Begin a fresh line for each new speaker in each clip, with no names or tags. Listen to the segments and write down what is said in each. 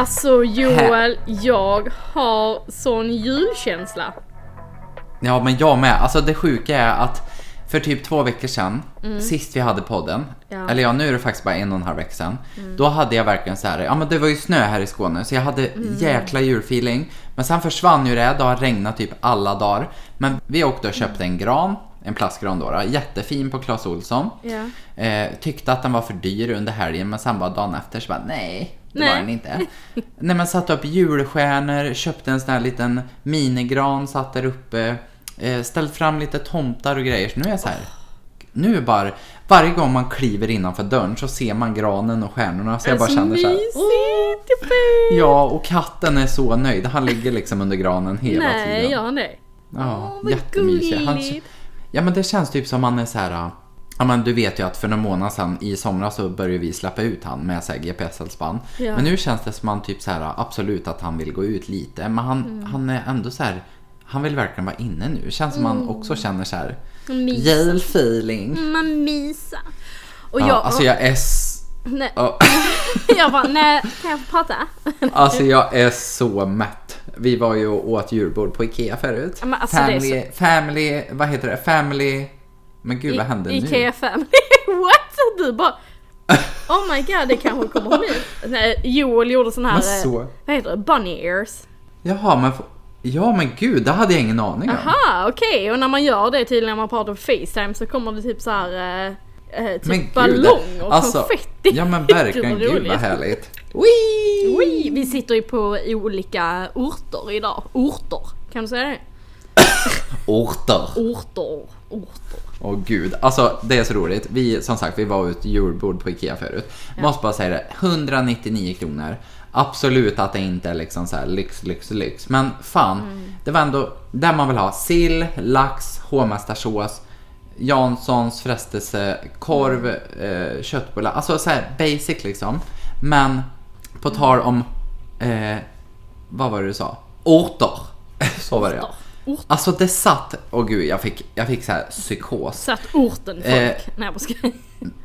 Alltså Joel, jag har sån julkänsla.
Ja, men jag med. Alltså det sjuka är att för typ två veckor sedan, sist vi hade podden,
Ja.
eller ja nu är det faktiskt bara en och en halv vecka sedan, då hade jag verkligen så här, ja men det var ju snö här i Skåne så jag hade jäkla julfeeling. Men sen försvann ju det, det har regnat typ alla dagar. Men vi åkte och köpte en gran, en plastgran då, då jättefin på Clas Ohlson.
Ja.
Eh, tyckte att den var för dyr under helgen men sen bara dagen efter så bara nej, det var
Nej.
den inte. Nej men satte upp julstjärnor, köpte en sån här liten minigran, satt där uppe, eh, ställt fram lite tomtar och grejer. Så nu är jag så här. Nu är bara, varje gång man kliver innanför dörren så ser man granen och stjärnorna så jag bara känner så här.
mysigt!
Ja, och katten är så nöjd. Han ligger liksom under granen hela
Nej,
tiden.
gör han det?
Ja,
Åh, vad
jättemysig. Han, ja men det känns typ som han är så här. Ja men du vet ju att för några månader sedan i somras så började vi släppa ut han med så GPS-halsband.
Ja.
Men nu känns det som han typ så här absolut att han vill gå ut lite. Men han,
Mm.
han är ändå så här. Han vill verkligen vara inne nu. Känns som han också känner så här.
Mysa.
Julfeeling.
Man mysa. Och
Ja,
jag,
alltså jag är
nej,
ja,
jag bara, nej, kan jag få prata?
Alltså jag är så mätt. Vi var ju och åt julbord på Ikea förut.
Men alltså,
family, family, vad heter det? Family... Men gud vad hände nu?
Ikea Family. What? Du bara, oh my god, det kanske kommer hit. Nej, Joel gjorde sån här, eh,
så-
vad heter det, bunny ears.
Jaha, men... Ja men gud, det hade jag ingen aning om.
Aha, okej. Och när man gör det tydligen när man pratar på Facetime så kommer det typ så här eh, eh, typ
Men gud,
ballong och
alltså,
konfetti.
Ja men verkligen, gud vad härligt. Wee!
Vi sitter ju på olika orter idag. Orter, kan du säga det?
Orter.
Orter, orter.
Åh gud, alltså det är så roligt. Vi, som sagt, vi var ute julbord på Ikea förut. Måste bara säga det, 199 kronor. Absolut att det inte är liksom så här lyx, lyx, lyx. Men fan, det var ändå där man vill ha sill, lax, hovmästarsås, Janssons frestelse, korv, eh, köttbullar. Alltså så här basic liksom. Men på tal om, eh, vad var det du sa? Orter. så var det ja.
Orter.
Alltså det satt, åh gud jag fick, jag fick så här psykos.
Satt orten folk.
Eh.
Nej jag.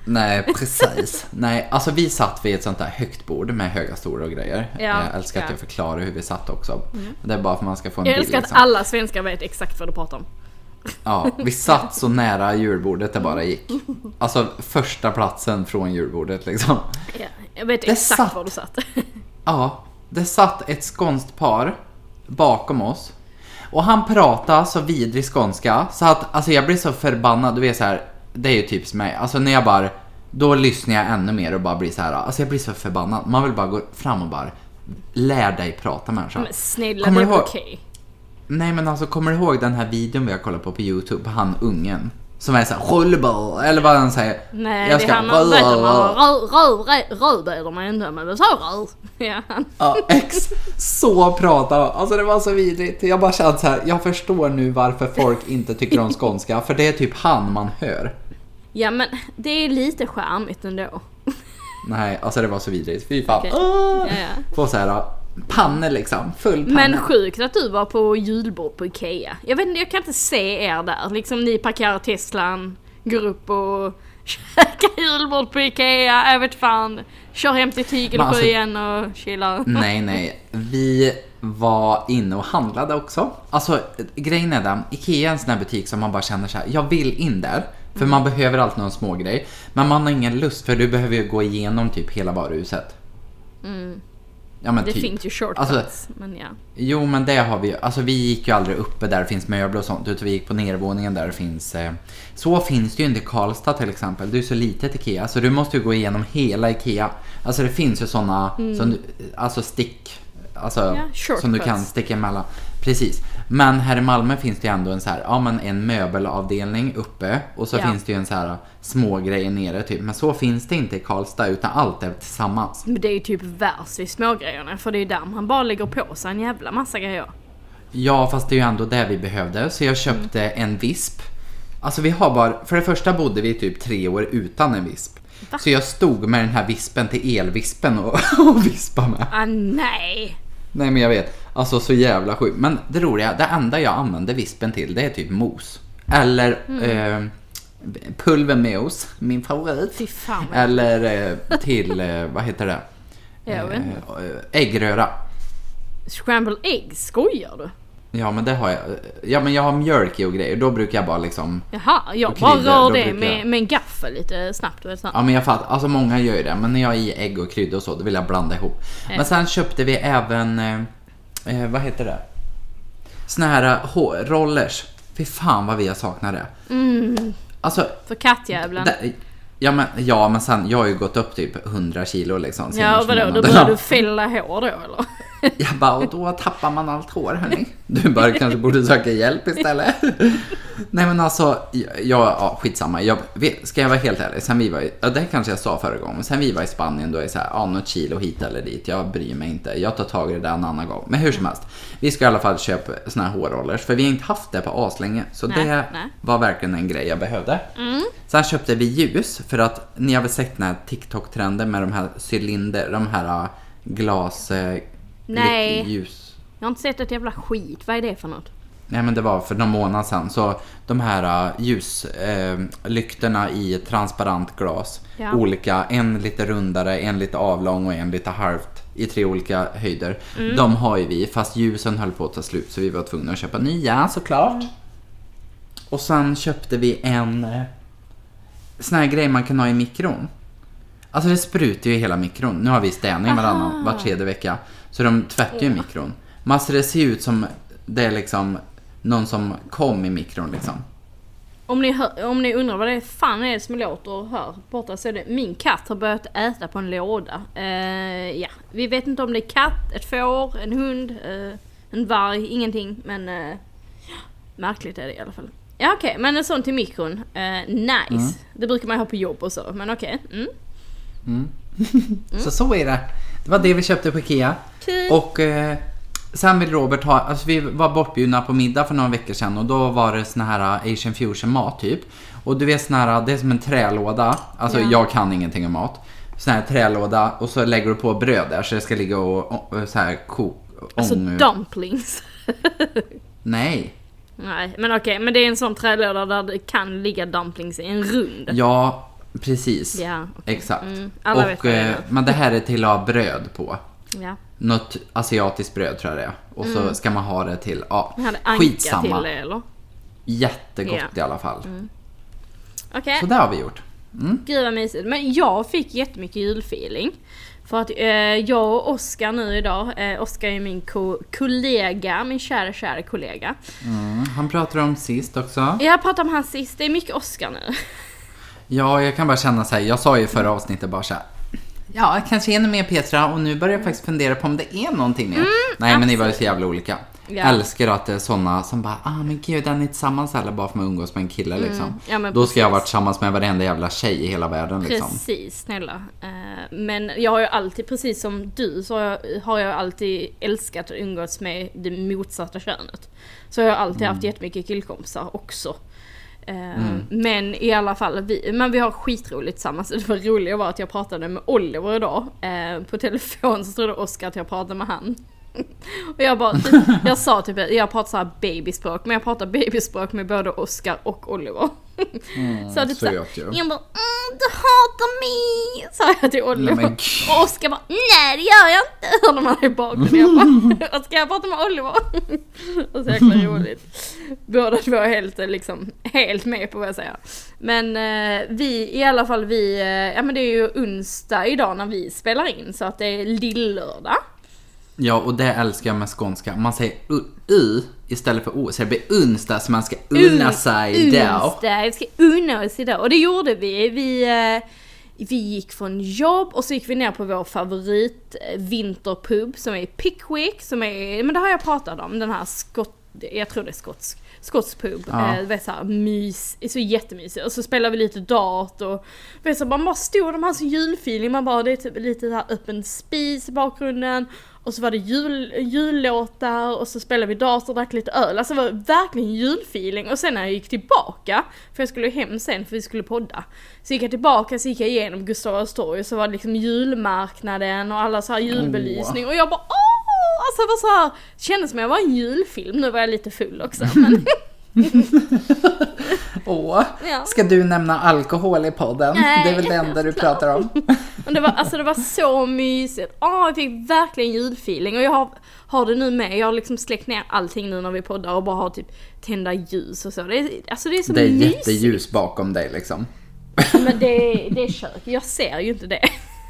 Nej precis. Nej, alltså vi satt vid ett sånt där högt bord med höga stolar och grejer.
Ja,
jag älskar att
ja. Mm.
jag förklarar hur vi satt också. Det är bara för att man ska få en
Jag
bild.
älskar att
Liksom.
alla svenskar vet exakt vad du pratar om.
Ja, vi satt så nära julbordet det bara gick. Alltså första platsen från julbordet liksom.
Ja, jag vet
Det
exakt
satt.
var du satt.
Ja, det satt ett skånskt par bakom oss. Och han pratade så vidrig skånska så att alltså jag blir så förbannad. Du vet så här, det är ju typiskt mig. Alltså när jag bara, då lyssnar jag ännu mer och bara blir så här. Alltså jag blir så förbannad. Man vill bara gå fram och bara lär dig prata människa.
Men snälla,
Kommer
det är okej.
Nej men alltså kommer du ihåg den här videon vi har kollat på på Youtube? Han ungen. Som är såhär rulleball eller vad han säger.
Nej,
Jag ska
han det?
röra-
Röd, röd, röd, röd är de inte, men det sa röd. Ja, han-
Ja, ex. Så pratar Alltså det var så vidrigt. Jag bara kände så här. jag förstår nu varför folk inte tycker om skånska. För det är typ han man hör.
ja, men det är lite charmigt ändå.
Nej, alltså det var så vidrigt. Fy fan.
Okej.
Åh!
Ja, ja.
Få så här pannor liksom. Full panna.
Men sjukt att du var på julbord på Ikea. Jag vet inte, jag kan inte se er där. Liksom ni parkerar Teslan, går upp och käkar julbord på Ikea, jag vet fan. Kör hem till Tygelsjön och chillar.
Nej, nej. Vi var inne och handlade också. Alltså grejen är den, Ikea är en sån här butik som man bara känner så här. jag vill in där. För man behöver alltid någon små grej. Men man har ingen lust för du behöver ju gå igenom typ hela varuhuset. Ja men
Det
typ.
finns ju shortcuts,
Alltså,
men ja.
Jo men det har vi ju. Alltså vi gick ju aldrig uppe där det finns möbler och sånt. Utan vi gick på nedervåningen där det finns... Eh, så finns det ju inte i Karlstad till exempel. Det är ju så litet Ikea. Så du måste ju gå igenom hela Ikea. Alltså det finns ju såna, som du, alltså stick. Alltså
Mm. Ja,
som du kan sticka emellan. Precis. Men här i Malmö finns det ju ändå en så här, ja men en möbelavdelning uppe. Och så
Ja.
finns det ju en så här små grejer nere typ. Men så finns det inte i Karlstad utan allt är tillsammans.
Men det är ju typ värst vid smågrejerna för det är ju där man bara lägger på sig en jävla massa grejer.
Ja, fast det är ju ändå det vi behövde. Så jag köpte en visp. Alltså vi har bara, för det första bodde vi typ tre år utan en visp.
Va?
Så jag stod med den här vispen till elvispen och, och vispade med.
Ah nej!
Nej men jag vet, alltså så jävla sjukt. Men det roliga, det enda jag använder vispen till det är typ mos. Eller eh, pulvermos, min favorit.
Fan
Eller eh, till, eh, vad heter det?
Inte.
eh, äggröra.
Scrambled eggs, skojar du?
Ja men det har jag. Ja men jag har mjölk i och grejer. Då brukar jag bara liksom
Jaha, jag
Och
bara rör det med,
jag-
med en gaffel lite snabbt. Vet du.
Ja men jag fattar, alltså många gör ju det, men när jag är i ägg och kryddor och så, då vill jag blanda ihop. Men sen köpte vi även, eh, vad heter det? Såna här eh, hå- rollers. Fy fan vad vi har saknat det.
Mm.
Alltså,
För kattjävlen.
det, ja, men, ja men sen, jag har ju gått upp typ 100 kilo liksom
Ja,
senaste
vadå? Då
månaderna.
börjar du fälla hår då eller?
Jag bara, och då tappar man allt hår hörni. Du bara kanske borde söka hjälp istället. Nej men alltså, jag, ja skitsamma. Jag, ska jag vara helt ärlig, sen vi var i, ja, det kanske jag sa förra gången, sen vi var i Spanien då är det så här, ja något kilo hit eller dit, jag bryr mig inte. Jag tar tag i det där en annan gång. Men hur som helst, vi ska i alla fall köpa såna här hårrollers, för vi har inte haft det på aslänge. Så
Nej,
det
nej.
var verkligen en grej jag behövde. Sen köpte vi ljus, för att ni har väl sett den här TikTok-trenden med de här cylinder, de här äh, glas... äh,
Nej.
ljus.
Jag har inte sett ett jävla skit. Vad är det för något?
Nej men det var för några månader sedan. Så de här uh, ljuslyktorna i transparent glas.
Ja.
Olika, en lite rundare, en lite avlång och en lite halvt i tre olika höjder.
Mm.
De har ju vi, fast ljusen höll på att ta slut så vi var tvungna att köpa nya såklart. Och sen köpte vi en eh, sån här grej man kan ha i mikron. Alltså det sprutar ju i hela mikron. Nu har vi städning varannan, var tredje vecka. Så de tvättar ju mikron. Alltså det ser ut som det är liksom någon som kom i mikron liksom.
Om ni, hör, om ni undrar vad det är fan är det som låter här borta så är det min katt har börjat äta på en låda. Eh, ja, vi vet inte om det är katt, ett får, en hund, eh, en varg, ingenting. Men ja, märkligt är det i alla fall. Ja okej, men en sån till mikron. Eh, nice. Det brukar man ha på jobb och så, men okej. Mm.
Så så är det. Det var det vi köpte på Ikea.
Kul.
Och eh, sen vill Robert ha, alltså vi var bortbjudna på middag för några veckor sedan och då var det såna här eh, asian fusion mat typ. Och du vet såna här, det är som en trälåda. Alltså
Ja.
jag kan ingenting om mat. Sån här trälåda och så lägger du på bröd där så det ska ligga och, och så här kok...
Alltså dumplings.
Nej.
Nej, men okej, men det är en sån trälåda där det kan ligga dumplings i en rund.
Ja, precis.
Ja, okej.
Exakt.
Mm, alla vet
och,
är.
eh, men det här är till att ha bröd på.
Ja.
Något asiatiskt bröd tror jag det är. Och så ska man ha det till, ja, skitsamma.
till det eller?
Jättegott
Ja.
i alla fall.
Okej.
Så det har vi gjort.
Gud vad mysigt. Men jag fick jättemycket julfeeling. För att eh, jag och Oskar nu idag, eh, Oskar är min ko- kollega, min kära kära kollega.
Mm, han pratade om sist också.
Jag pratade om han sist, det är mycket Oskar nu.
Ja, jag kan bara känna så här, jag sa ju i förra avsnittet bara så här. Ja, kanske ännu mer Petra och nu börjar jag faktiskt fundera på om det är någonting mer. Nej, men ni var ju så jävla olika.
Mm, Ja.
Älskar att det är såna som bara, ah men gud, den är tillsammans heller bara för att umgås med en kille liksom.
Mm. Ja, men
Då ska jag
precis.
vara tillsammans med varenda jävla tjej i hela världen liksom.
Precis, snälla. Eh, men jag har ju alltid, precis som du, så har jag, har jag alltid älskat att umgås med det motsatta könet. Så jag har alltid haft jättemycket killkompisar också. Eh, Men i alla fall, vi, men vi har skitroligt tillsammans. Det var roliga var att jag pratade med Oliver idag. Eh, på telefon så trodde Oskar att jag pratade med han. Och jag bara, typ, jag sa typ, jag pratar så här babyspråk, men jag pratar babyspråk med både Oskar och Oliver. så typ så här,
söt ju.
jag bara, mm, du hatar mig, sa jag till Oliver.
Nej,
och Oskar bara, nej det gör jag inte, hörde man i bakgrunden. Jag bara, ska jag prata med Oliver? och så jäkla roligt. Båda två är helt, liksom, helt med på vad jag säger. Men eh, vi, i alla fall vi, eh, ja men det är ju onsdag idag när vi spelar in, så att det är lillördag.
Ja, och det älskar jag med skånska. Man säger u, istället för o, så det blir onsdag så man ska unna sig idag.
Onsdag, vi ska unna oss idag. Och det gjorde vi. Vi, eh, vi gick från jobb och så gick vi ner på vår favorit eh, vinterpub som är Pickwick, som är, men det har jag pratat om, den här skott, jag tror det är skotsk, skotsk pub.
Ja.
Eh, vet såhär mys, är så jättemysigt. Och så spelade vi lite dart och vet så man bara stod, de har så julfeeling, man bara det är typ lite så här öppen spis i bakgrunden. Och så var det jul, jullåtar och så spelade vi dart och drack lite öl. Alltså det var verkligen julfeeling. Och sen när jag gick tillbaka, för jag skulle hem sen för vi skulle podda. Så gick jag tillbaka så gick jag igenom Gustav Adolfs torg och så var det liksom julmarknaden och alla så här julbelysning. Och jag bara åh! Alltså det var så här, kändes som jag var en julfilm. Nu var jag lite full också. Men
Åh,
Ja.
ska du nämna alkohol i podden?
Nej,
det är väl det enda du pratar om?
Men det var, alltså det var så mysigt. Åh, jag fick verkligen julfeeling och jag har, har det nu med. Jag har liksom släckt ner allting nu när vi poddar och bara har typ tända ljus och så. Det är, alltså det är så
Det är
mysigt.
jätteljus bakom dig liksom.
Men det, det är kök, jag ser ju inte det.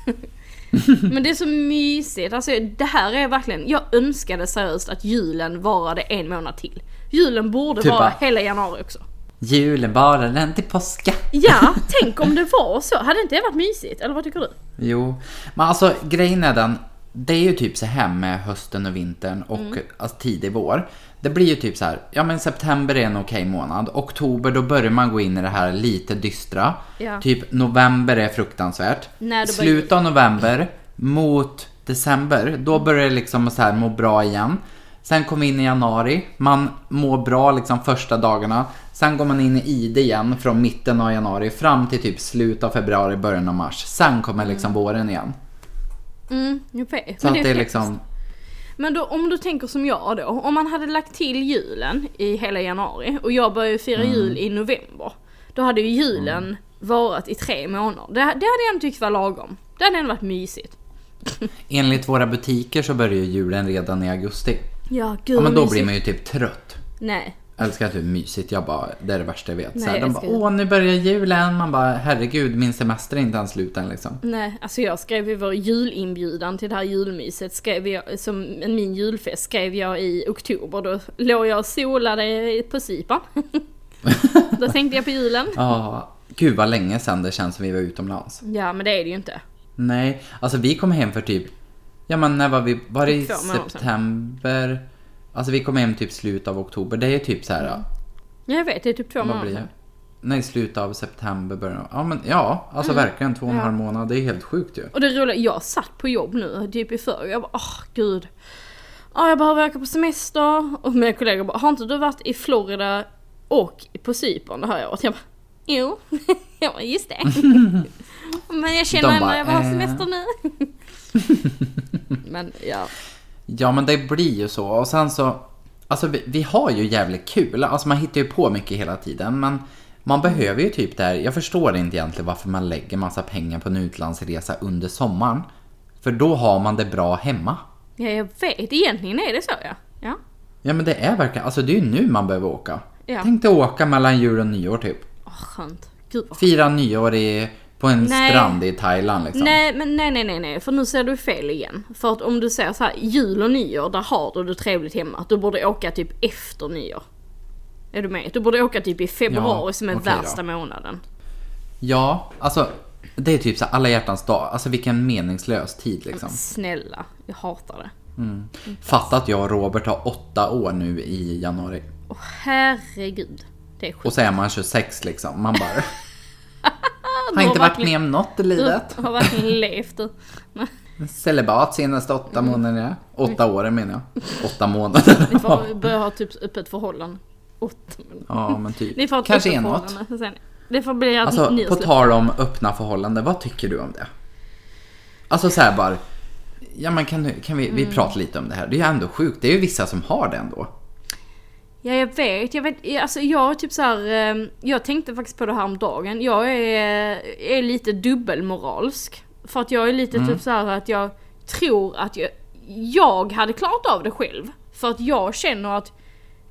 Men det är så mysigt, alltså det här är verkligen, jag önskade seriöst att julen varade en månad till. Julen borde
Typ
vara
bara-
hela januari också.
Julen bara den till påska.
Ja, tänk om det var så. Hade inte det varit mysigt? Eller vad tycker du?
Jo, men alltså grejen är den. Det är ju typ så här med hösten och vintern och
Mm.
alltså, tidig vår. Det blir ju typ så här, ja men september är en okej månad. Oktober då börjar man gå in i det här lite dystra.
Ja.
Typ november är fruktansvärt.
Nej,
Slutet av november mot december, då börjar det liksom så här må bra igen. Sen kommer in i januari, man mår bra liksom första dagarna. Sen går man in i ide igen från mitten av januari fram till typ slutet av februari, början av mars. Sen kommer liksom våren igen.
Mm, vet.
Så
Men
att det är liksom...
Men då, om du tänker som jag då, om man hade lagt till julen i hela januari och jag började fira
Mm.
jul i november. Då hade ju julen varit i tre månader. Det, det hade jag ändå tyckt var lagom. Det hade ändå varit mysigt.
Enligt våra butiker så börjar ju julen redan i augusti.
Ja, gud
Ja, men då
mysigt.
blir man ju typ trött.
Nej.
Jag älskar att det är mysigt, jag bara, det är det värsta jag vet.
Nej,
så här, de bara, åh nu börjar julen. Man bara, herregud min semester är inte ens slut än liksom.
Nej, alltså jag skrev i vår julinbjudan till det här julmyset, skrev jag, som min julfest skrev jag i oktober. Då låg jag och solade på Cypern. då tänkte jag på julen.
Ja, gud vad länge sedan det känns som vi var utomlands.
Ja, men det är det ju inte.
Nej, alltså vi kom hem för typ, ja men när var vi, var det i
Två månader sedan.
september? Alltså vi kom hem typ slutet av oktober, det är typ så här.
Ja, jag vet, det är typ två
vad
månader
blir det?
sedan.
Nej, slutet av september, början av, ja men ja, alltså verkligen två och en
Mm. Ja.
halv månad, det är helt sjukt ju.
Och det roliga, jag satt på jobb nu, typ i förr. Jag bara, åh gud. Ja, jag behöver åka på semester. Och mina kollegor bara, har inte du varit i Florida och på Cypern det här året? Jag bara, jo. jag bara, just det. Men jag känner
De
ändå
bara,
jag ha
eh.
semester nu. Men ja.
Ja men det blir ju så och sen så Alltså vi, vi har ju jävligt kul, alltså man hittar ju på mycket hela tiden men Man behöver ju typ det här, jag förstår inte egentligen varför man lägger massa pengar på en utlandsresa under sommaren För då har man det bra hemma
ja, jag vet. Egentligen är det så ja. Ja.
Ja men det är verkligen, alltså det är ju nu man behöver åka
Ja.
Tänk dig åka mellan jul och nyår typ
Åh, skönt. Gud vad
Fira nyår i, på en
Nej.
strand i Thailand liksom
Nej, men nej, nej, nej, nej, för nu ser du fel igen. För att om du säger så här, jul och nyår, där har du det trevligt hemma. Du borde åka typ efter nyår. Är du med? Du borde åka typ i februari
Ja,
som är
då.
värsta månaden.
Ja, alltså det är typ så här alla hjärtans dag, alltså vilken meningslös tid liksom
Snälla, jag hatar det.
Fatta att jag och Robert har åtta år nu i januari
Åh herregud. Det är sjukt.
Och så är man 26 liksom. Man bara...
Du
har inte varit med om något i
Du
livet.
har verkligen levt du.
Celibat senaste åtta
Mm.
månaderna. Åtta åren menar jag. Åtta månader.
Ni får börja ha typ öppet förhållande. Åt,
Ja men typ.
ni får
Kanske enåt.
Det får bli att
Alltså
ni
på tal om öppna förhållanden, vad tycker du om det? Alltså så här bara. Ja men kan, du- kan vi,
Mm.
vi prata lite om det här? Det är ju ändå sjukt. Det är ju vissa som har det ändå.
Ja jag vet, jag vet, alltså jag typ så här, eh, jag tänkte faktiskt på det här om dagen. Jag är, är lite dubbelmoralsk. För att jag är lite
Mm.
typ så här att jag tror att jag, jag hade klarat av det själv. För att jag känner att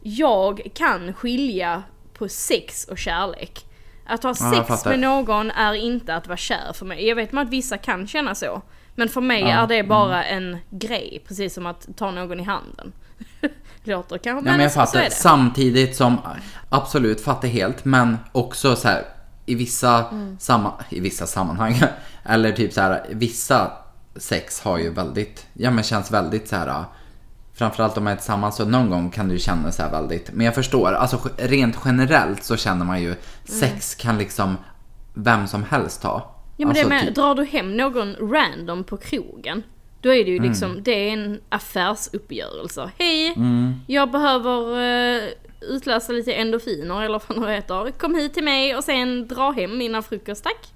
jag kan skilja på sex och kärlek. Att ha
Ja,
sex
fattar.
med någon är inte att vara kär för mig. Jag vet att vissa kan känna så. Men för mig
Ja, Mm.
är det bara en grej, precis som att ta någon i handen. Låter kanske,
Ja, men jag fattar. Samtidigt som, absolut, fattar helt, men också så här i vissa,
Mm.
samma, i vissa sammanhang, eller typ så här, vissa sex har ju väldigt, ja men känns väldigt så här. Framförallt om man är tillsammans så någon gång kan du känna så här väldigt, men jag förstår, alltså rent generellt så känner man ju sex kan liksom vem som helst ha.
Mm. Ja men
alltså,
det med,
typ-
drar du hem någon random på krogen, då är det
Mm.
ju liksom, det är en affärsuppgörelse. Hej,
Mm.
jag behöver uh, utlösa lite endorfiner eller vad det heter. Kom hit till mig och sen dra hem innan frukost, tack.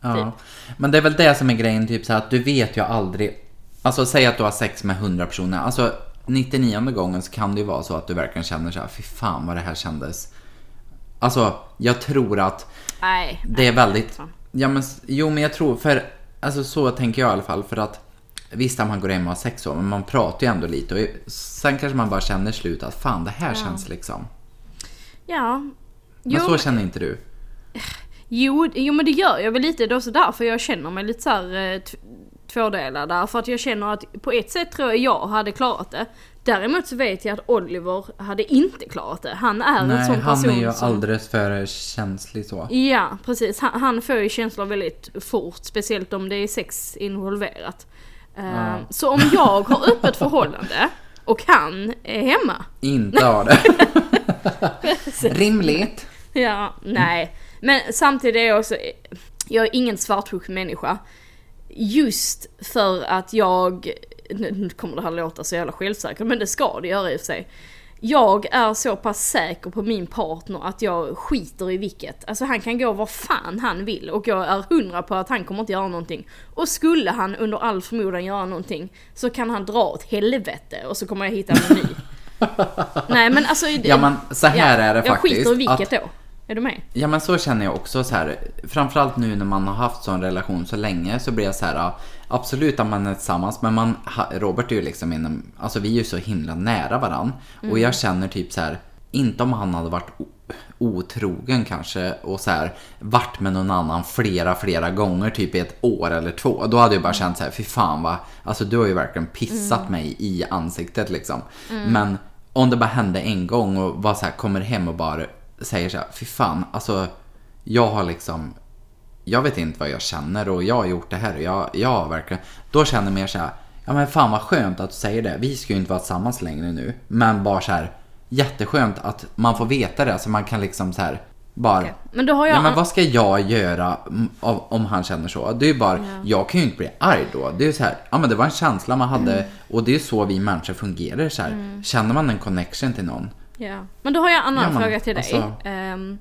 Ja.
typ.
Men det är väl det som är grejen, typ så här, att du vet ju aldrig. Alltså säg att du har sex med 100 personer. Alltså 99 gången så kan det ju vara så att du verkligen känner så här, fy fan vad det här kändes. Alltså, jag tror att
Nej.
det är väldigt...
fan.
Ja, men, jo, men jag tror, för alltså så tänker jag i alla fall, för att visst att man går hem och har sex så, men man pratar ju ändå lite och sen kanske man bara känner slut att fan, det här känns liksom.
Ja.
Men
Jo,
så känner inte du?
Jo, jo men det gör jag väl lite. Det är också därför jag känner mig lite så här eh, tvådelad där. För att jag känner att på ett sätt tror jag jag hade klarat det. Däremot så vet jag att Oliver hade inte klarat det. Han är en
Nej,
sån
han
person
är ju
som...
alldeles för känslig så.
Ja, precis. Han, han får ju känslor väldigt fort, speciellt om det är sex involverat. Eh. Så om jag har öppet förhållande och han är hemma.
Inte har det. Rimligt.
Ja, nej. Men samtidigt är jag också, jag är ingen svartsjuk människa. Just för att jag, nu nu kommer det här låta så jävla självsäker, men det ska det göra i och för sig. Jag är så pass säker på min partner att jag skiter i vilket. Alltså han kan gå var fan han vill och jag är hundra på att han kommer inte göra någonting. Och skulle han under all förmodan göra någonting så kan han dra åt helvete och så kommer jag hitta en ny. Nej men alltså...
Ja, men så här är det
jag skiter i
faktiskt,
vilket
att-
då. Är du med?
Ja men så känner jag också så här. Framförallt nu när man har haft sån relation så länge så blir jag så här. Absolut att man är tillsammans men man, Robert är ju liksom inom, alltså vi är ju så himla nära varann. Och jag känner typ så här. Inte om han hade varit otrogen kanske och så här varit med någon annan flera, flera gånger typ i ett år eller två. Då hade jag bara känt så här, fy fan vad, alltså du har ju verkligen pissat mig i ansiktet liksom. Men om det bara hände en gång och bara så här kommer hem och bara säger så här, fy fan, alltså jag har liksom, jag vet inte vad jag känner och jag har gjort det här och jag, jag har verkligen, då känner jag mer så här, ja men fan vad skönt att du säger det, vi ska ju inte vara tillsammans längre nu, men bara så här, jätteskönt att man får veta det så man kan liksom så här, bara,
Okej. Men då har jag...
Ja men vad ska jag göra mm, av- om han känner så? Det är ju bara, jag kan ju inte bli arg då. Det är så här, ja men det var en känsla man hade
Mm.
och det är ju så vi människor fungerar så här. Känner man en connection till någon?
Ja. Men då har jag en annan
Ja,
fråga till dig.
alltså-
Ehm,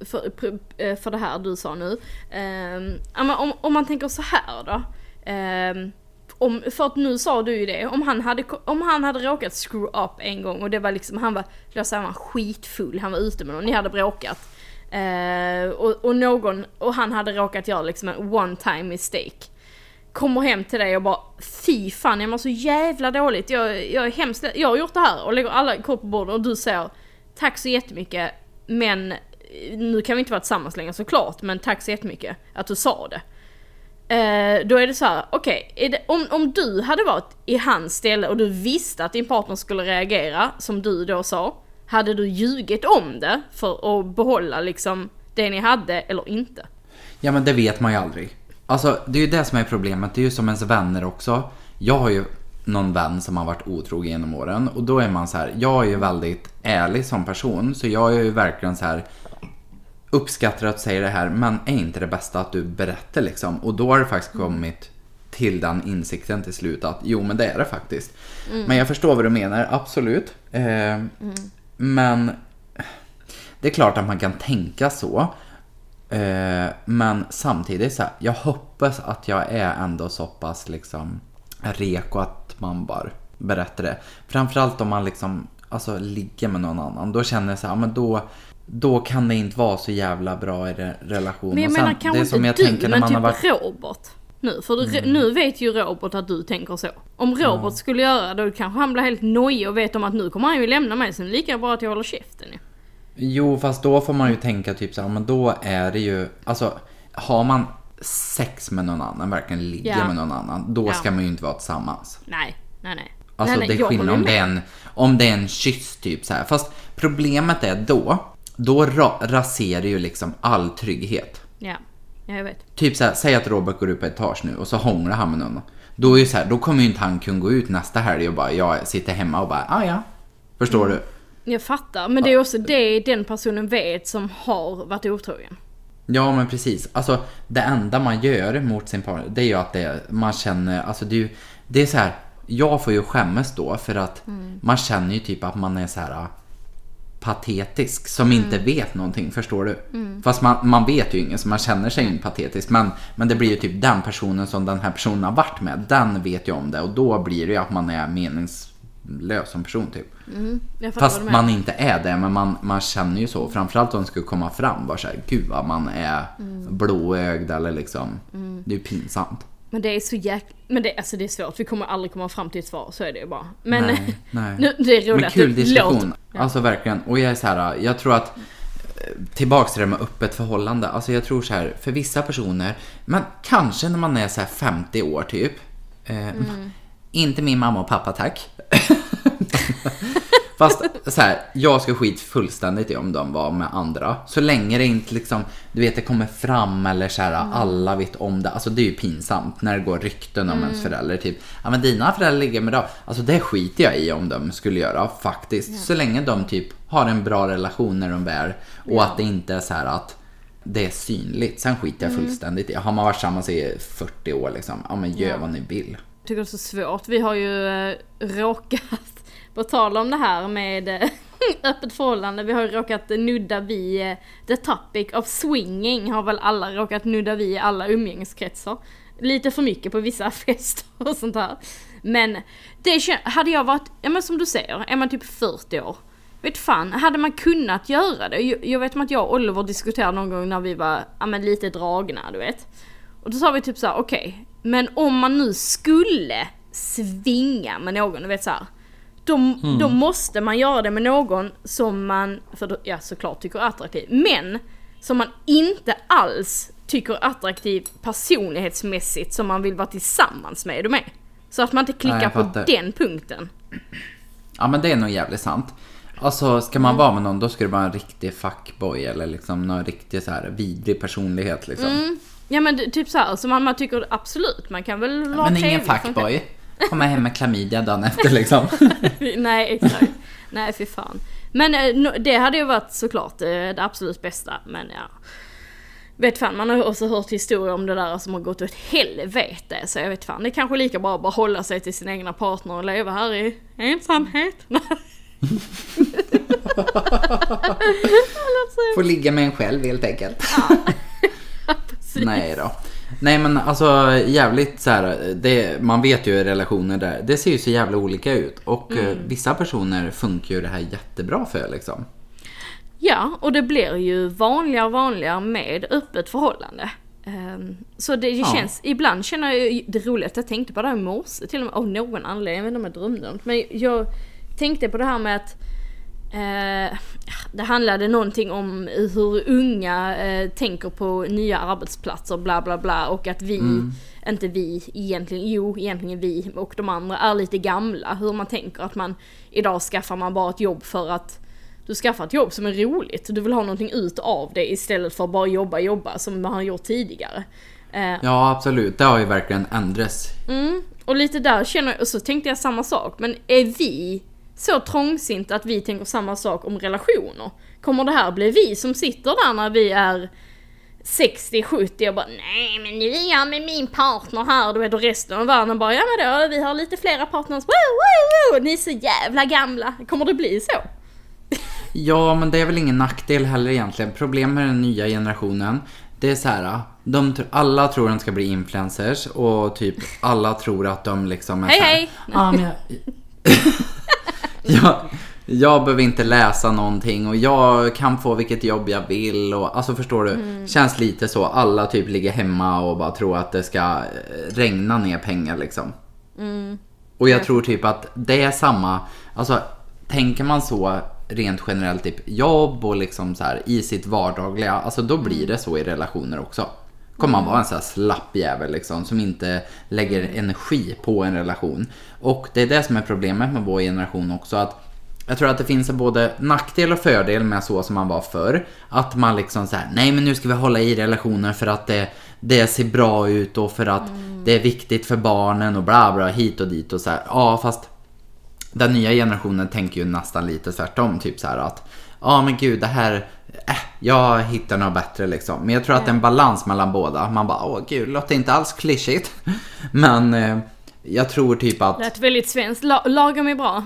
för, för- för det här du sa nu. Men om, om man tänker så här då. Ehm, om, för att nu sa du ju det, om han hade, om han hade råkat screw up en gång och det var liksom, han var, låt säga han var skitfull, han var ute med någon, ni hade bråkat. Eh, och, och någon, och han hade råkat göra liksom en one time mistake. Kommer hem till dig och bara Fy fan jag mår så jävla dåligt, jag, jag är hemskt, jag har gjort det här och lägger alla kort på bordet och du säger Tack så jättemycket men eh, nu kan vi inte vara tillsammans längre såklart men tack så jättemycket att du sa det. Eh, då är det så här, okej, okay, om, om du hade varit i hans ställe och du visste att din partner skulle reagera som du då sa, hade du ljugit om det för att behålla liksom det ni hade eller inte?
Ja men det vet man ju aldrig. Alltså det är ju det som är problemet, det är ju som ens vänner också. Jag har ju någon vän som har varit otrogen genom åren och då är man så här, jag är ju väldigt ärlig som person så jag är ju verkligen så här uppskattar att säga det här men är inte det bästa att du berättar liksom? Och då har det faktiskt kommit till den insikten till slut att jo men det är det faktiskt. Men jag förstår vad du menar, absolut. Eh, Men det är klart att man kan tänka så. Eh, men samtidigt så här, jag hoppas att jag är ändå så pass liksom reko att man bara berättar det. Framförallt om man liksom alltså, ligger med någon annan. Då känner jag så här, men då, då kan det inte vara så jävla bra i re- relation.
Men jag
Och sen,
menar kanske
det är som
inte
jag
du,
tänker när
men typ
varit... Mm.
Robert. Nu, för du, nu vet ju Robert att du tänker så. Om Robert skulle göra det, då kanske han blir helt nojig och vet om att nu kommer han ju lämna mig, sen lika bra att jag håller käften ju.
Jo, fast då får man ju tänka typ så här, men då är det ju, alltså har man sex med någon annan, verkligen ligger
Ja.
med någon annan, då
Ja.
ska man ju inte vara tillsammans.
Nej, nej, nej.
Alltså
nej, nej,
det är
jag
skillnad
håller
om det är en, om det är en kyss typ så här. Fast problemet är då, då ra- raserar ju liksom all trygghet.
Ja, ja, jag vet.
Typ så här, säg att Robert går upp på etage nu och så hånglar han med någon. Då är ju så här, då kommer ju inte han kunna gå ut nästa helg och bara, jag sitter hemma och bara, ah ja. Förstår
Mm.
du?
Jag fattar, men det är också det den personen vet som har varit otrogen.
Ja men precis. Alltså det enda man gör mot sin partner det är ju att det, man känner, alltså det är ju, det är så här. Jag får ju skämmas då för att man känner ju typ att man är så här ah, patetisk som inte vet någonting, förstår du? Fast man, man vet ju inget så man känner sig inte patetisk men, men det blir ju typ den personen som den här personen har varit med, den vet ju om det och då blir det ju att man är menings, lös som person typ.
Vad
Fast man inte är det, men man, man känner ju så. Framförallt om det skulle komma fram, bara såhär, gud vad man är
Mm.
blåögd eller liksom. Det är ju pinsamt.
Men det är så jäk... Men det, alltså det är svårt, vi kommer aldrig komma fram till ett svar, så är det ju bara. Men
nej, nej.
Nu, det är roligt
Men kul diskussion.
Ja.
Alltså verkligen. Och jag är så här, jag tror att eh, Tillbaks till det med öppet förhållande. Alltså jag tror så här, för vissa personer, men kanske när man är så här 50 år typ. Eh,
Mm.
Inte min mamma och pappa tack. Fast så här, jag ska skit fullständigt i om de var med andra. Så länge det inte liksom, du vet det kommer fram eller så här,
Mm.
alla vet om det. Alltså det är ju pinsamt när det går rykten om
Mm.
ens föräldrar. Typ, ja men dina föräldrar ligger med dem. Alltså det skiter jag i om de skulle göra faktiskt. Så länge de typ har en bra relation när de är och att det inte är så här att det är synligt. Sen skiter jag
Mm.
fullständigt i. Har man varit tillsammans i 40 år liksom, ja men gör vad ni vill.
Tycker det är så svårt. Vi har ju eh, råkat, på tal om det här med eh, öppet förhållande, vi har ju råkat nudda vid eh, the topic of swinging har väl alla råkat nudda vid i alla umgängeskretsar. Lite för mycket på vissa fester och sånt här. Men det hade jag varit, ja men som du säger, är man typ 40 år. Vet fan, hade man kunnat göra det? Jag, vet om att jag och Oliver diskuterade någon gång när vi var, ja men lite dragna du vet. Och då sa vi typ så här: okej, men om man nu skulle svinga med någon, du vet så här. Då, då måste man göra det med någon som man, för då, ja såklart tycker är attraktiv, men som man inte alls tycker är attraktiv personlighetsmässigt som man vill vara tillsammans med, är du med? Så att man inte klickar
jag
på den punkten.
Ja men det är nog jävligt sant. Alltså ska
Mm.
man vara med någon då ska det vara en riktig fuckboy eller liksom någon riktig så här vidrig personlighet liksom.
Mm. Ja men typ så här, så man, man tycker absolut, man kan väl vara
men ingen fuckboy. Komma hem med klamydia dagen efter liksom.
Nej exakt. Nej fy fan. Men eh, det hade ju varit såklart eh, det absolut bästa men ja. Vet fan, man har också hört historier om det där som har gått åt helvete. Så jag vet fan, det är kanske lika bra att bara hålla sig till sin egna partner och leva här i ensamhet.
Får ligga med en själv helt enkelt. Nej då. Nej men alltså jävligt så här, det, man vet ju relationer där, det ser ju så jävla olika ut. Och
Mm.
eh, vissa personer funkar ju det här jättebra för liksom.
Ja, och det blir ju vanligare och vanligare med öppet förhållande. Ehm, så det
Ja.
känns, ibland känner jag det roliga att jag tänkte på det här i morse till och med av någon anledning, jag vet inte om jag drömde om det, men jag tänkte på det här med att eh, det handlade någonting om hur unga eh, tänker på nya arbetsplatser bla bla bla och att vi, inte vi egentligen, jo egentligen vi och de andra är lite gamla. Hur man tänker att man idag skaffar man bara ett jobb för att du skaffar ett jobb som är roligt, du vill ha någonting ut av det istället för att bara jobba, jobba som man har gjort tidigare. Eh,
Ja absolut, det har ju verkligen ändrats.
mm, och lite där känner jag, och så tänkte jag samma sak, men är vi så trångsinta att vi tänker samma sak om relationer? Kommer det här bli vi som sitter där när vi är 60-70 och bara nej men nu är jag med min partner här du vet och resten av världen bara ja men då vi har lite flera partners, woo, woo, woo. ni är så jävla gamla. Kommer det bli så?
Ja, men det är väl ingen nackdel heller egentligen. Problemet med den nya generationen, det är så här, de, alla tror de ska bli influencers och typ alla tror att de liksom är
Hej, hej!
Jag, jag, behöver inte läsa någonting och jag kan få vilket jobb jag vill och alltså förstår du?
Mm.
Känns lite så, alla typ ligger hemma och bara tror att det ska eh, regna ner pengar liksom.
Mm.
Och jag tror typ att det är samma, alltså tänker man så rent generellt typ jobb och liksom så här i sitt vardagliga, alltså då blir det så i relationer också. Kommer man vara en sån här slapp jävel liksom som inte lägger energi på en relation. Och det är det som är problemet med vår generation också att jag tror att det finns både nackdel och fördel med så som man var förr. Att man liksom så här, nej men nu ska vi hålla i relationen för att det, det ser bra ut och för att det är viktigt för barnen och bla bla hit och dit och så här. Ja fast den nya generationen tänker ju nästan lite tvärtom. Typ så här att ja men gud det här, jag hittar något bättre liksom. Men jag tror att det är en balans mellan båda. Man bara åh gud, låter inte alls klyschigt. Men eh, jag tror typ att
Lät väldigt svenskt, La- lagom är bra.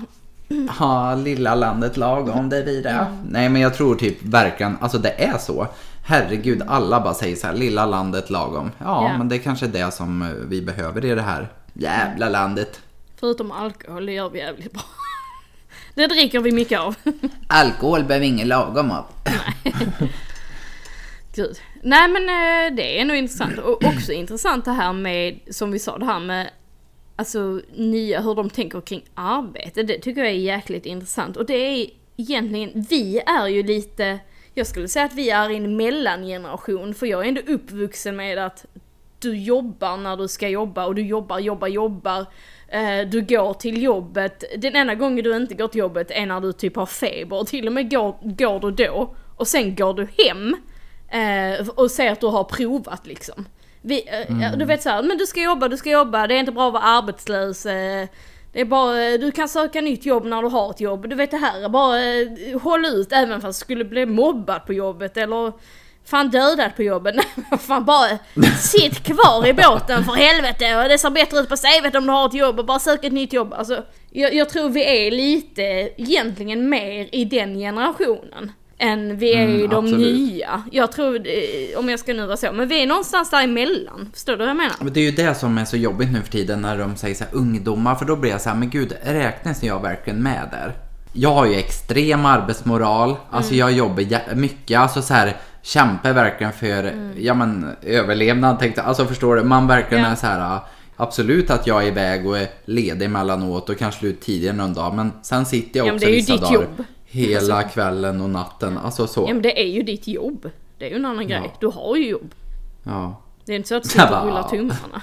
ha lilla landet lagom, det är vi det. Nej men jag tror typ verkligen, alltså det är så. Herregud, alla bara säger så här, lilla landet lagom. Ja,
Ja.
men det är kanske är det som eh, vi behöver i det här jävla landet.
Förutom alkohol, det gör vi jävligt bra. Det dricker vi mycket av.
Alkohol behöver ingen lagom av.
Gud. Nej men eh, det är nog intressant. Och också intressant det här med, som vi sa, det här med alltså nya, hur de tänker kring arbete. Det tycker jag är jäkligt intressant. Och det är egentligen, vi är ju lite, jag skulle säga att vi är en mellangeneration. För jag är ändå uppvuxen med att du jobbar när du ska jobba och du jobbar, jobbar, jobbar. Eh, Du går till jobbet, den enda gången du inte går till jobbet är när du typ har feber till och med går, går du då och sen går du hem eh, och säger att du har provat liksom. Vi, eh, Du vet såhär, men du ska jobba, du ska jobba, det är inte bra att vara arbetslös. Det är bara, du kan söka nytt jobb när du har ett jobb. Du vet det här, bara håll ut även fast du skulle bli mobbad på jobbet eller fan dödad på jobbet. Fan bara sitt kvar i båten för helvete och det ser bättre ut på CVt om du har ett jobb och bara sök ett nytt jobb. Alltså, jag, jag tror vi är lite egentligen mer i den generationen än vi är
Mm,
i de
absolut.
nya. Jag tror, eh, om jag ska nu vara så, men vi är någonstans däremellan. Förstår du vad jag menar?
Men det är ju det som är så jobbigt nu för tiden när de säger så här ungdomar, för då blir jag så här, men gud, räknas jag verkligen med där? Jag har ju extrem arbetsmoral, alltså jag jobbar mycket, alltså så här kämpar verkligen för, ja men överlevnad tänkte alltså förstår du, man verkligen
Ja.
är så här Absolut att jag är iväg och är ledig emellanåt och kanske slut tidigare någon dag men sen sitter jag
Ja,
också
det är ju
vissa
ditt
dagar
jobb.
hela kvällen och natten, alltså så.
Ja men det är ju ditt jobb. Det är ju en annan grej.
Ja.
Du har ju jobb.
Ja.
Det är inte så att du sitter och rullar
ja.
tummarna.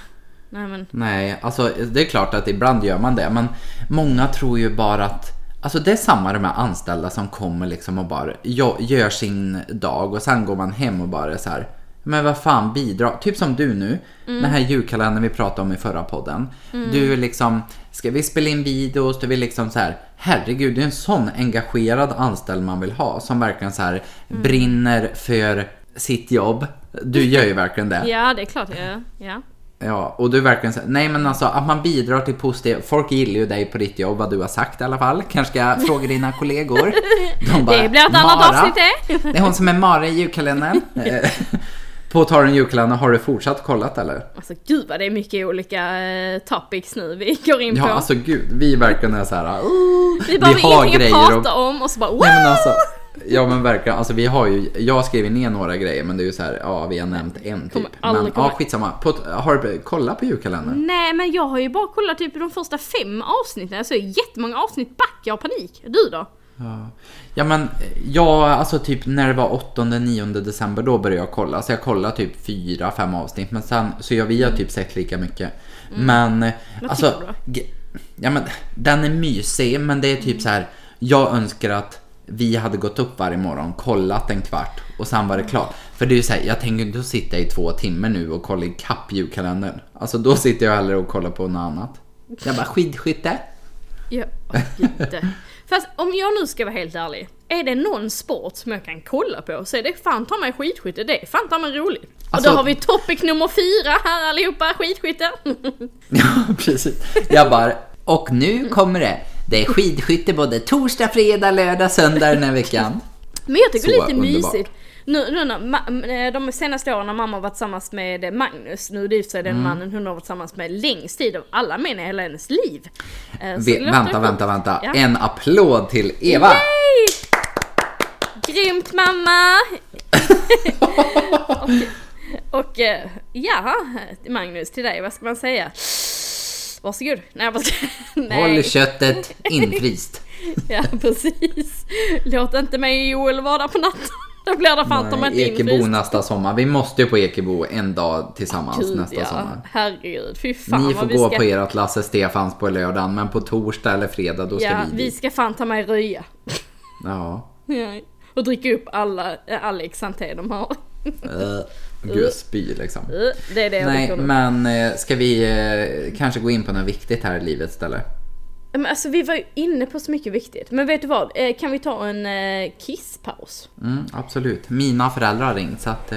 Nej men.
Nej, alltså det är klart att ibland gör man det, men många tror ju bara att Alltså det är samma de här anställda som kommer liksom och bara gö- gör sin dag och sen går man hem och bara så här. Men vad fan bidra, typ som du nu, den här julkalendern vi pratade om i förra podden. Du är liksom, ska vi spela in videos, du vill liksom så här, herregud det är en sån engagerad anställd man vill ha som verkligen så här brinner för sitt jobb. Du gör ju verkligen det.
Ja det är klart. Ja. ja.
Ja, och du verkligen säger, nej men alltså att man bidrar till positivt, folk gillar ju dig på ditt jobb, vad du har sagt i alla fall. Kanske ska jag fråga dina kollegor. De bara,
Det blir ett annat avsnitt det.
Det är hon som är Mara i julkalendern. Eh, På tal om julkalendern, har du fortsatt kollat eller?
Alltså gud vad det är mycket olika eh, topics nu vi går in
Ja,
på.
alltså gud, vi verkligen är så här. "Oh,
vi behöver
har
ingenting att prata
och-
om och så bara wow!
Nej men alltså, ja men verkligen, alltså vi har ju, jag har skrivit ner några grejer men det är ju så här, ja vi har nämnt en typ. Men ja, skitsamma. På, har du kollat på julkalendern?
Nej men jag har ju bara kollat typ de första fem avsnitten. Alltså jättemånga avsnitt back, jag har panik. Du då?
Ja. ja men jag, alltså typ när det var 8-9 december då började jag kolla. Så jag kollade typ 4-5 avsnitt. Men sen, så jag, vi har typ sett lika mycket. Men
Mm. Vad
alltså,
du
ge- ja men den är mysig men det är typ så här. Jag önskar att vi hade gått upp varje morgon, kollat en kvart och sen var det klart. För det är ju så här, jag tänker inte sitta i två timmar nu och kolla i kapp julkalendern. Alltså då sitter jag hellre och kollar på något annat. Jag bara skidskytte.
Ja, gud. Fast om jag nu ska vara helt ärlig. Är det någon sport som jag kan kolla på så är det fan ta mig skidskytte. Det är fan ta mig roligt. och
Alltså-
då har vi topic nummer fyra här allihopa, skidskytte.
Ja, precis. Jag bara, och nu kommer det. Det är skidskytte både torsdag, fredag, lördag, söndag den här veckan.
Men jag tycker
Så
lite
underbart.
mysigt. Nu, nu när, ma- de senaste åren när mamma har varit tillsammans med Magnus, nu är det för sig den
Mm.
mannen hon har varit tillsammans med längst tid av alla män i hela hennes liv. Eh, det låter
vänta, vänta, vänta.
Ja.
En applåd till Eva!
Yay! Grymt mamma! och, och eh, ja, Magnus till dig, vad ska man säga? Varsågod. Nej, jag bara ska, nej.
Håll köttet infryst.
Ja, precis. Låt inte mig och Joel vara där på natten. Då blir det fan
Nej,
inte
Ekebo
infryst.
nästa sommar. Vi måste ju på Ekebo en dag tillsammans
Gud,
nästa
ja.
sommar.
Herregud, fy fan
Ni
vad
får
vi
gå
ska...
på ert Lasse Stefans på lördagen, men på torsdag eller fredag då ska
Ja,
vi
vi ska fan ta mig röja.
Ja.
Ja. Och dricka upp alla eh, Alex Santé de har.
Gud, jag spyr liksom.
Eh, Det är det jag
Nej, men eh, ska vi eh, kanske gå in på något viktigt här i livet istället?
Men alltså vi var ju inne på så mycket viktigt. Men vet du vad? Eh, Kan vi ta en kisspaus?
Mm, absolut. Mina föräldrar har ringt så att...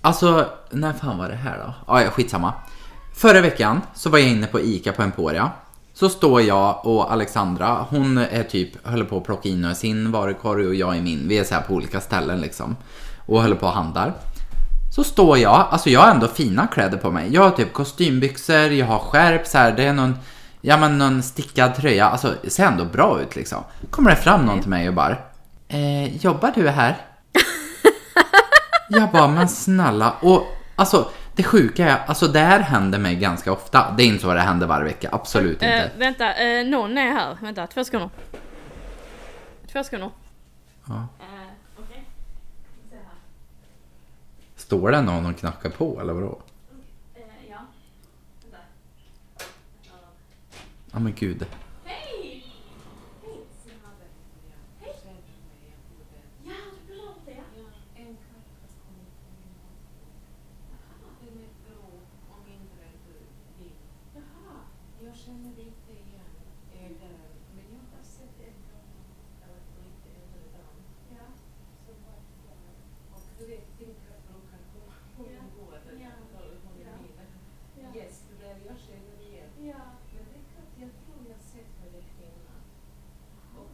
Alltså, när fan var det här då? Ah, ja, skitsamma. Förra veckan så var jag inne på ICA på Emporia. Så står jag och Alexandra, hon är typ, håller på att plocka in sin varukorg och jag är min. Vi är så här på olika ställen liksom. Och håller på och handlar. Så står jag, alltså jag har ändå fina kläder på mig. Jag har typ kostymbyxor, jag har skärp så här, det är någon, ja men någon stickad tröja. Alltså det ser ändå bra ut liksom. Kommer det fram någon till mig och bara, eh, jobbar du här? jag bara, men snälla. Och alltså det sjuka är, alltså det här händer mig ganska ofta. Det är inte så det händer varje vecka, absolut inte.
Eh, vänta, eh, någon är här. Vänta, två sekunder. Två sekunder.
Ja.
Eh, okej. Se här.
Står det någon och knackar på eller vadå?
Eh, ja. Vänta.
Ja men gud.
Hej! Hej! Hej! Ja, du blir av det. Jaha.
Jag känner inte igen ägaren, men jag har sett en gammal, lite äldre dam
Ja.
som var kvar. Och du vet, Tinka brukar komma hon
Ja.
går där,
Ja.
eller hon är
Ja.
mina
Ja.
gäster där, jag känner igen.
Ja.
Men det är klart, jag tror jag sett med den kvinnan. Och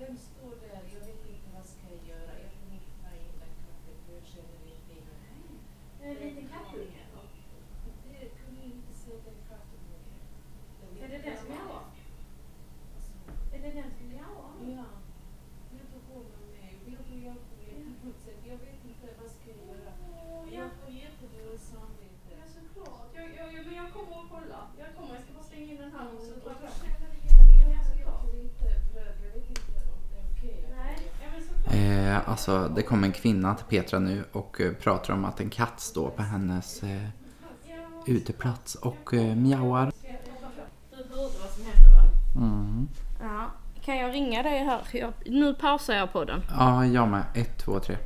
den står där, jag vet inte vad ska jag göra, jag kan inte ta in den katten för jag känner inte igen henne.
En liten kattunge.
Det kunde jag inte se den kattungen.
Är det den som mjauar?
Alltså,
Är det den som mjauar?
Ja. Jag tog honom med. Vill du hjälpa mig på något sätt? Jag vet inte vad ska jag göra.
Åh, ja.
Jag får jättedåligt samvete.
Ja, såklart. Jag, jag, jag, men jag kommer och kolla. Jag kommer, jag ska bara stänga in den här och så drar
Jag
jag
känner igen. Jag
Ja, såklart.
äter inte bröd. Jag vet inte om det är okej. att
Nej,
jag-
ja, men såklart.
Eh, alltså, det kom en kvinna till Petra nu och eh, pratar om att en katt står på hennes eh, uteplats och eh, mjauar.
Du hörde vad som hände va?
Mm.
Ja. Kan jag ringa dig här? Jag, nu pausar jag på den.
Ja, jag med. Ett, två, tre.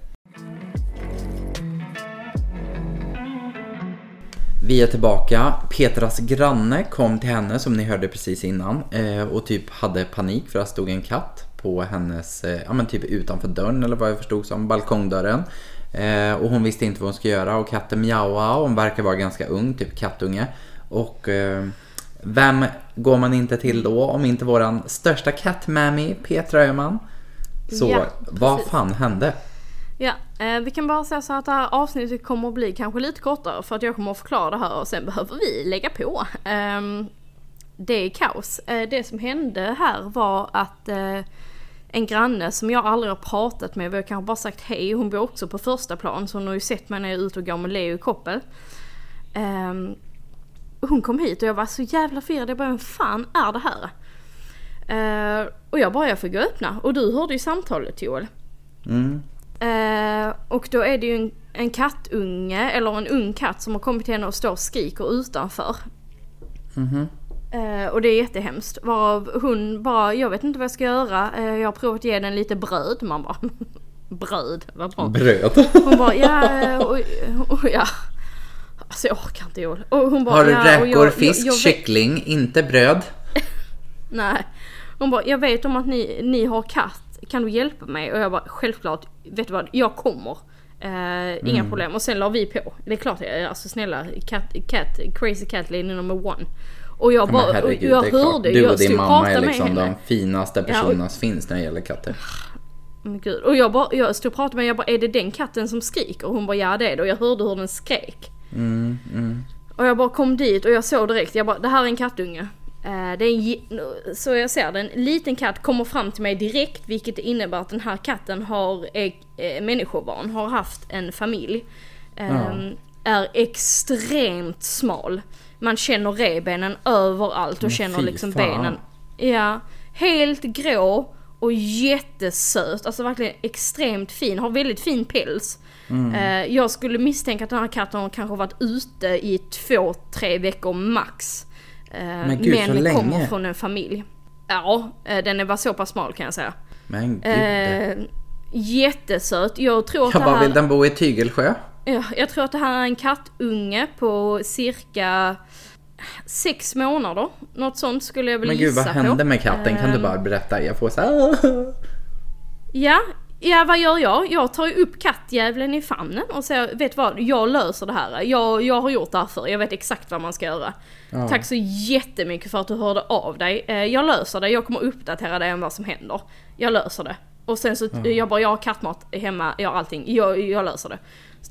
Vi är tillbaka. Petras granne kom till henne som ni hörde precis innan eh, och typ hade panik för att det stod en katt på hennes, eh, ja men typ utanför dörren eller vad jag förstod som, balkongdörren. Eh, och hon visste inte vad hon skulle göra och katten mjauade och hon verkar vara ganska ung, typ kattunge. Och eh, vem går man inte till då om inte våran största kattmammy Petra Öhman? Så
Ja,
vad fan hände?
Ja, eh, vi kan bara säga så att det här avsnittet kommer att bli kanske lite kortare för att jag kommer att förklara det här och sen behöver vi lägga på. Det är kaos. Eh, det som hände här var att eh, en granne som jag aldrig har pratat med, vi har kanske bara sagt hej, hon bor också på första plan så hon har ju sett mig när jag är ute och går med Leo i koppel. Ehm, hon kom hit och jag var så jävla firad, jag bara vem fan är det här? Eh, och jag bara jag får gå och öppna och du hörde ju samtalet Joel.
Mm.
Och då är det ju en, en kattunge, eller en ung katt som har kommit till henne och står och skriker utanför.
Mhm.
Eh, och det är jättehemskt. Varav hon bara, jag vet inte vad jag ska göra. Eh, jag har provat ge den lite bröd. Man bara, bröd, vad bra.
Bröd.
Hon bara, ja, och, och, ja. Alltså jag orkar inte Joel. Och hon bara,
Har du
ja, och
räkor,
jag-
fisk,
jag, jag
kyckling, inte bröd?
Nej. Hon bara, jag vet om att ni, ni har katt, kan du hjälpa mig? Och jag bara, självklart, vet du vad, jag kommer. Eh, inga problem. Och sen la vi på. Det är klart, jag- alltså snälla, cat, cat, crazy cat lady number one. Och jag
Ja,
bara,
herregud,
jag hörde,
Du och din mamma är liksom de finaste
Ja,
personerna som finns när det gäller katter.
Men gud. Och jag, bara, jag stod och pratade med henne, jag bara, är det den katten som skriker? Och hon bara, ja det är det. Och jag hörde hur den skrek.
Mm, mm.
Och jag bara kom dit och jag såg direkt, jag bara det här är en kattunge. Eh, det är en, så jag ser det, en liten katt kommer fram till mig direkt vilket innebär att den här katten har är, eh, människobarn, har haft en familj. Eh, Är extremt smal. Man känner revbenen överallt och
Men
känner liksom
fan.
benen. Ja, helt grå och jättesöt, alltså verkligen extremt fin, har väldigt fin päls.
Mm.
Eh, jag skulle misstänka att den här katten har kanske varit ute i två, tre veckor max. Eh,
Men gud, så
men kommer
länge?
från en familj. Ja, eh, den är så pass smal kan jag säga.
Men gud.
Eh, jättesöt. Jag tror att
jag bara,
här...
vill den bo i Tygelsjö?
Ja, jag tror att det här är en kattunge på cirka sex månader. Något sånt skulle jag väl
Men gud,
gissa
vad hände
på.
med katten? Kan du
Ehm,
bara berätta? Jag får så här...
Ja, ja vad gör jag? Jag tar ju upp kattjävlen i famnen och säger, vet vad, jag löser det här. Jag, jag har gjort det här förr, jag vet exakt vad man ska göra.
Ja.
Tack så jättemycket för att du hörde av dig. Eh, Jag löser det, jag kommer uppdatera dig om vad som händer. Jag löser det. Och sen så, jag bara, jag har kattmat hemma, jag har allting, jag, jag löser det.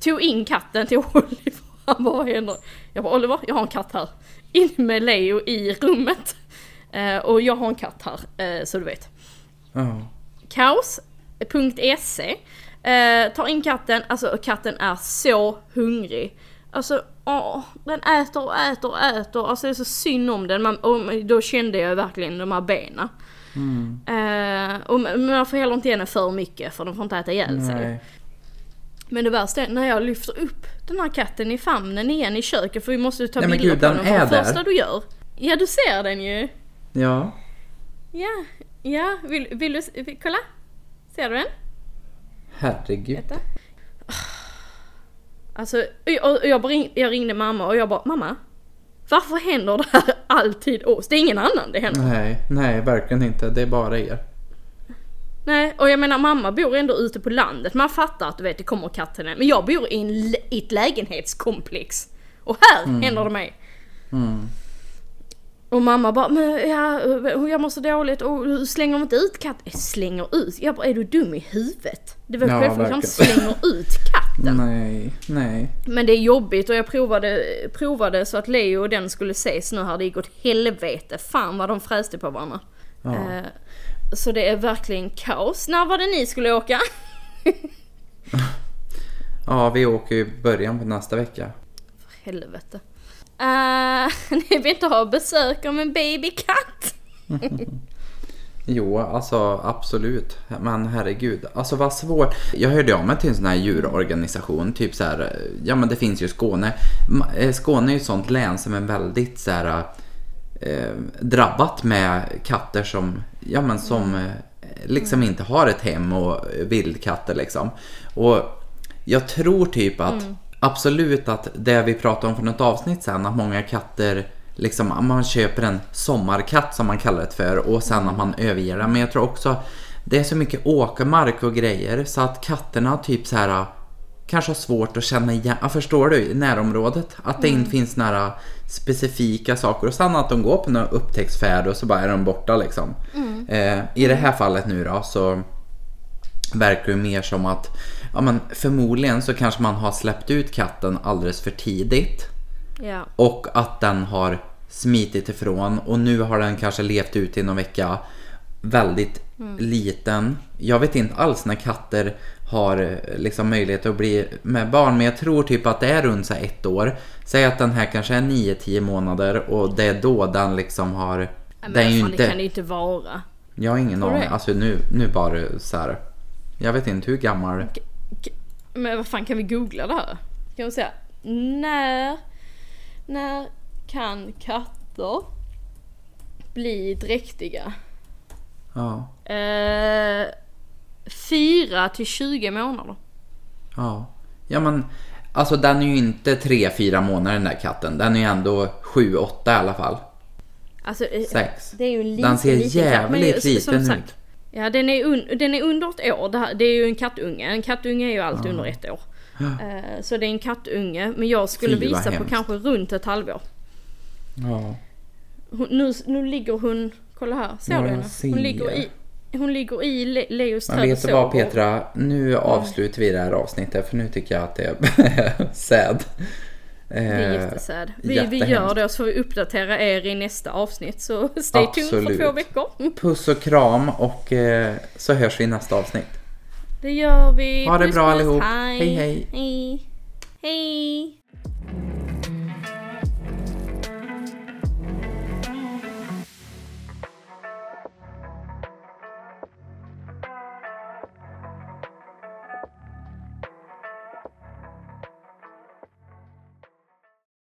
Tog in katten till Oliver, han bara, vad händer? Jag bara, Oliver, jag har en katt här. In med Leo i rummet. Eh, och jag har en katt här, eh, så du vet.
Ja.
Kaos.se eh, Tar in katten, alltså katten är så hungrig. Alltså, åh, den äter och äter och äter. Alltså det är så synd om den. Man, och då kände jag verkligen de här benen. Eh, och man får heller inte ge henne för mycket för de får inte äta ihjäl sig.
Nej.
Men det värsta är när jag lyfter upp den här katten i famnen igen i köket för vi måste ju ta
Nej,
bilder
gud,
på
den.
För det
där.
första du gör. Ja du ser den ju.
Ja.
Ja, ja, vill, vill du, vill, kolla? Ser du den?
Herregud.
Vänta. Alltså, jag, bara ring, jag ringde mamma och jag bara, mamma, varför händer det här alltid oss? Det är ingen annan det händer.
Nej, nej, verkligen inte. Det är bara er.
Nej, och jag menar mamma bor ändå ute på landet. Man fattar att du vet det kommer katter ner. Men jag bor i, en, i ett lägenhetskomplex. Och här händer det mig.
Mm.
Och mamma bara, men ja, jag mår så dåligt och slänger inte ut katten. Jag slänger ut? Jag bara, är du dum i huvudet? Det var
Ja,
självklart jag inte slänger ut katten.
Nej, nej.
Men det är jobbigt och jag provade, provade så att Leo och den skulle ses nu här. Det gick åt helvete. Fan vad de fräste på varandra.
Ja.
Eh, så det är verkligen kaos. När var det ni skulle åka?
Ja, vi åker i början på nästa vecka.
För helvete. Uh, ni vill inte ha besök av en babykatt?
Jo, alltså absolut. Men herregud, alltså vad svårt. Jag hörde av mig till en sån här djurorganisation, typ så här, ja men det finns ju Skåne. Eh, Skåne är ju ett sånt län som är väldigt så här eh, drabbat med katter som, ja men som eh, liksom inte har ett hem och vildkatter liksom. Och jag tror typ att absolut att det vi pratade om för något avsnitt sen, att många katter liksom, man köper en sommarkatt som man kallar det för och sen att man överger den. Men jag tror också det är så mycket åkermark och grejer så att katterna typ så här kanske har svårt att känna igen, ja, förstår du, närområdet. Att det inte finns några specifika saker och sen att de går på någon upptäcktsfärd och så bara är de borta liksom. Eh, I det här fallet nu då så verkar det mer som att ja, men förmodligen så kanske man har släppt ut katten alldeles för tidigt
Ja.
och att den har smitit ifrån och nu har den kanske levt ut i någon vecka väldigt liten. Jag vet inte alls när katter har eh, liksom möjlighet att bli med barn men jag tror typ att det är runt så ett år. Säg att den här kanske är 9-10 månader och det är då den liksom har...
Nej, men
den
fan,
inte...
det kan det ju inte vara.
Jag har ingen aning. Alltså nu, nu bara så här. Jag vet inte hur gammal...
Men vad fan kan vi googla det här? Kan vi säga när, när kan katter bli dräktiga?
Ja,
Eh, 4 till 20 månader.
ja. Ja men, alltså den är ju inte 3-4 månader den där katten. Den är ju ändå 7-8 i alla fall.
Alltså, eh,
6.
det är ju en liten,
Den ser jävligt liten
sagt,
ut.
Ja, den är, un, den är under ett år. Det, här, det är ju en kattunge. En kattunge är ju alltid under ett år. Eh, så det är en kattunge. Men jag skulle
Fy,
visa på kanske runt ett halvår.
Ja.
Hon, nu, nu ligger hon, kolla här, ser
Ja,
du henne? Hon ligger i, hon ligger i Le, Leos träd
vet du vad. Petra? Nu avslutar vi det här avsnittet för nu tycker jag att det är sad.
Det är
Eh,
jättesad. Vi, vi gör det och så får vi uppdatera er i nästa avsnitt. Så stay tuned för
Absolut.
två veckor.
Puss och kram och eh, så hörs vi i nästa avsnitt.
Det gör vi.
Ha det
Puss,
bra allihop. Hej, hej.
Hej. Hej.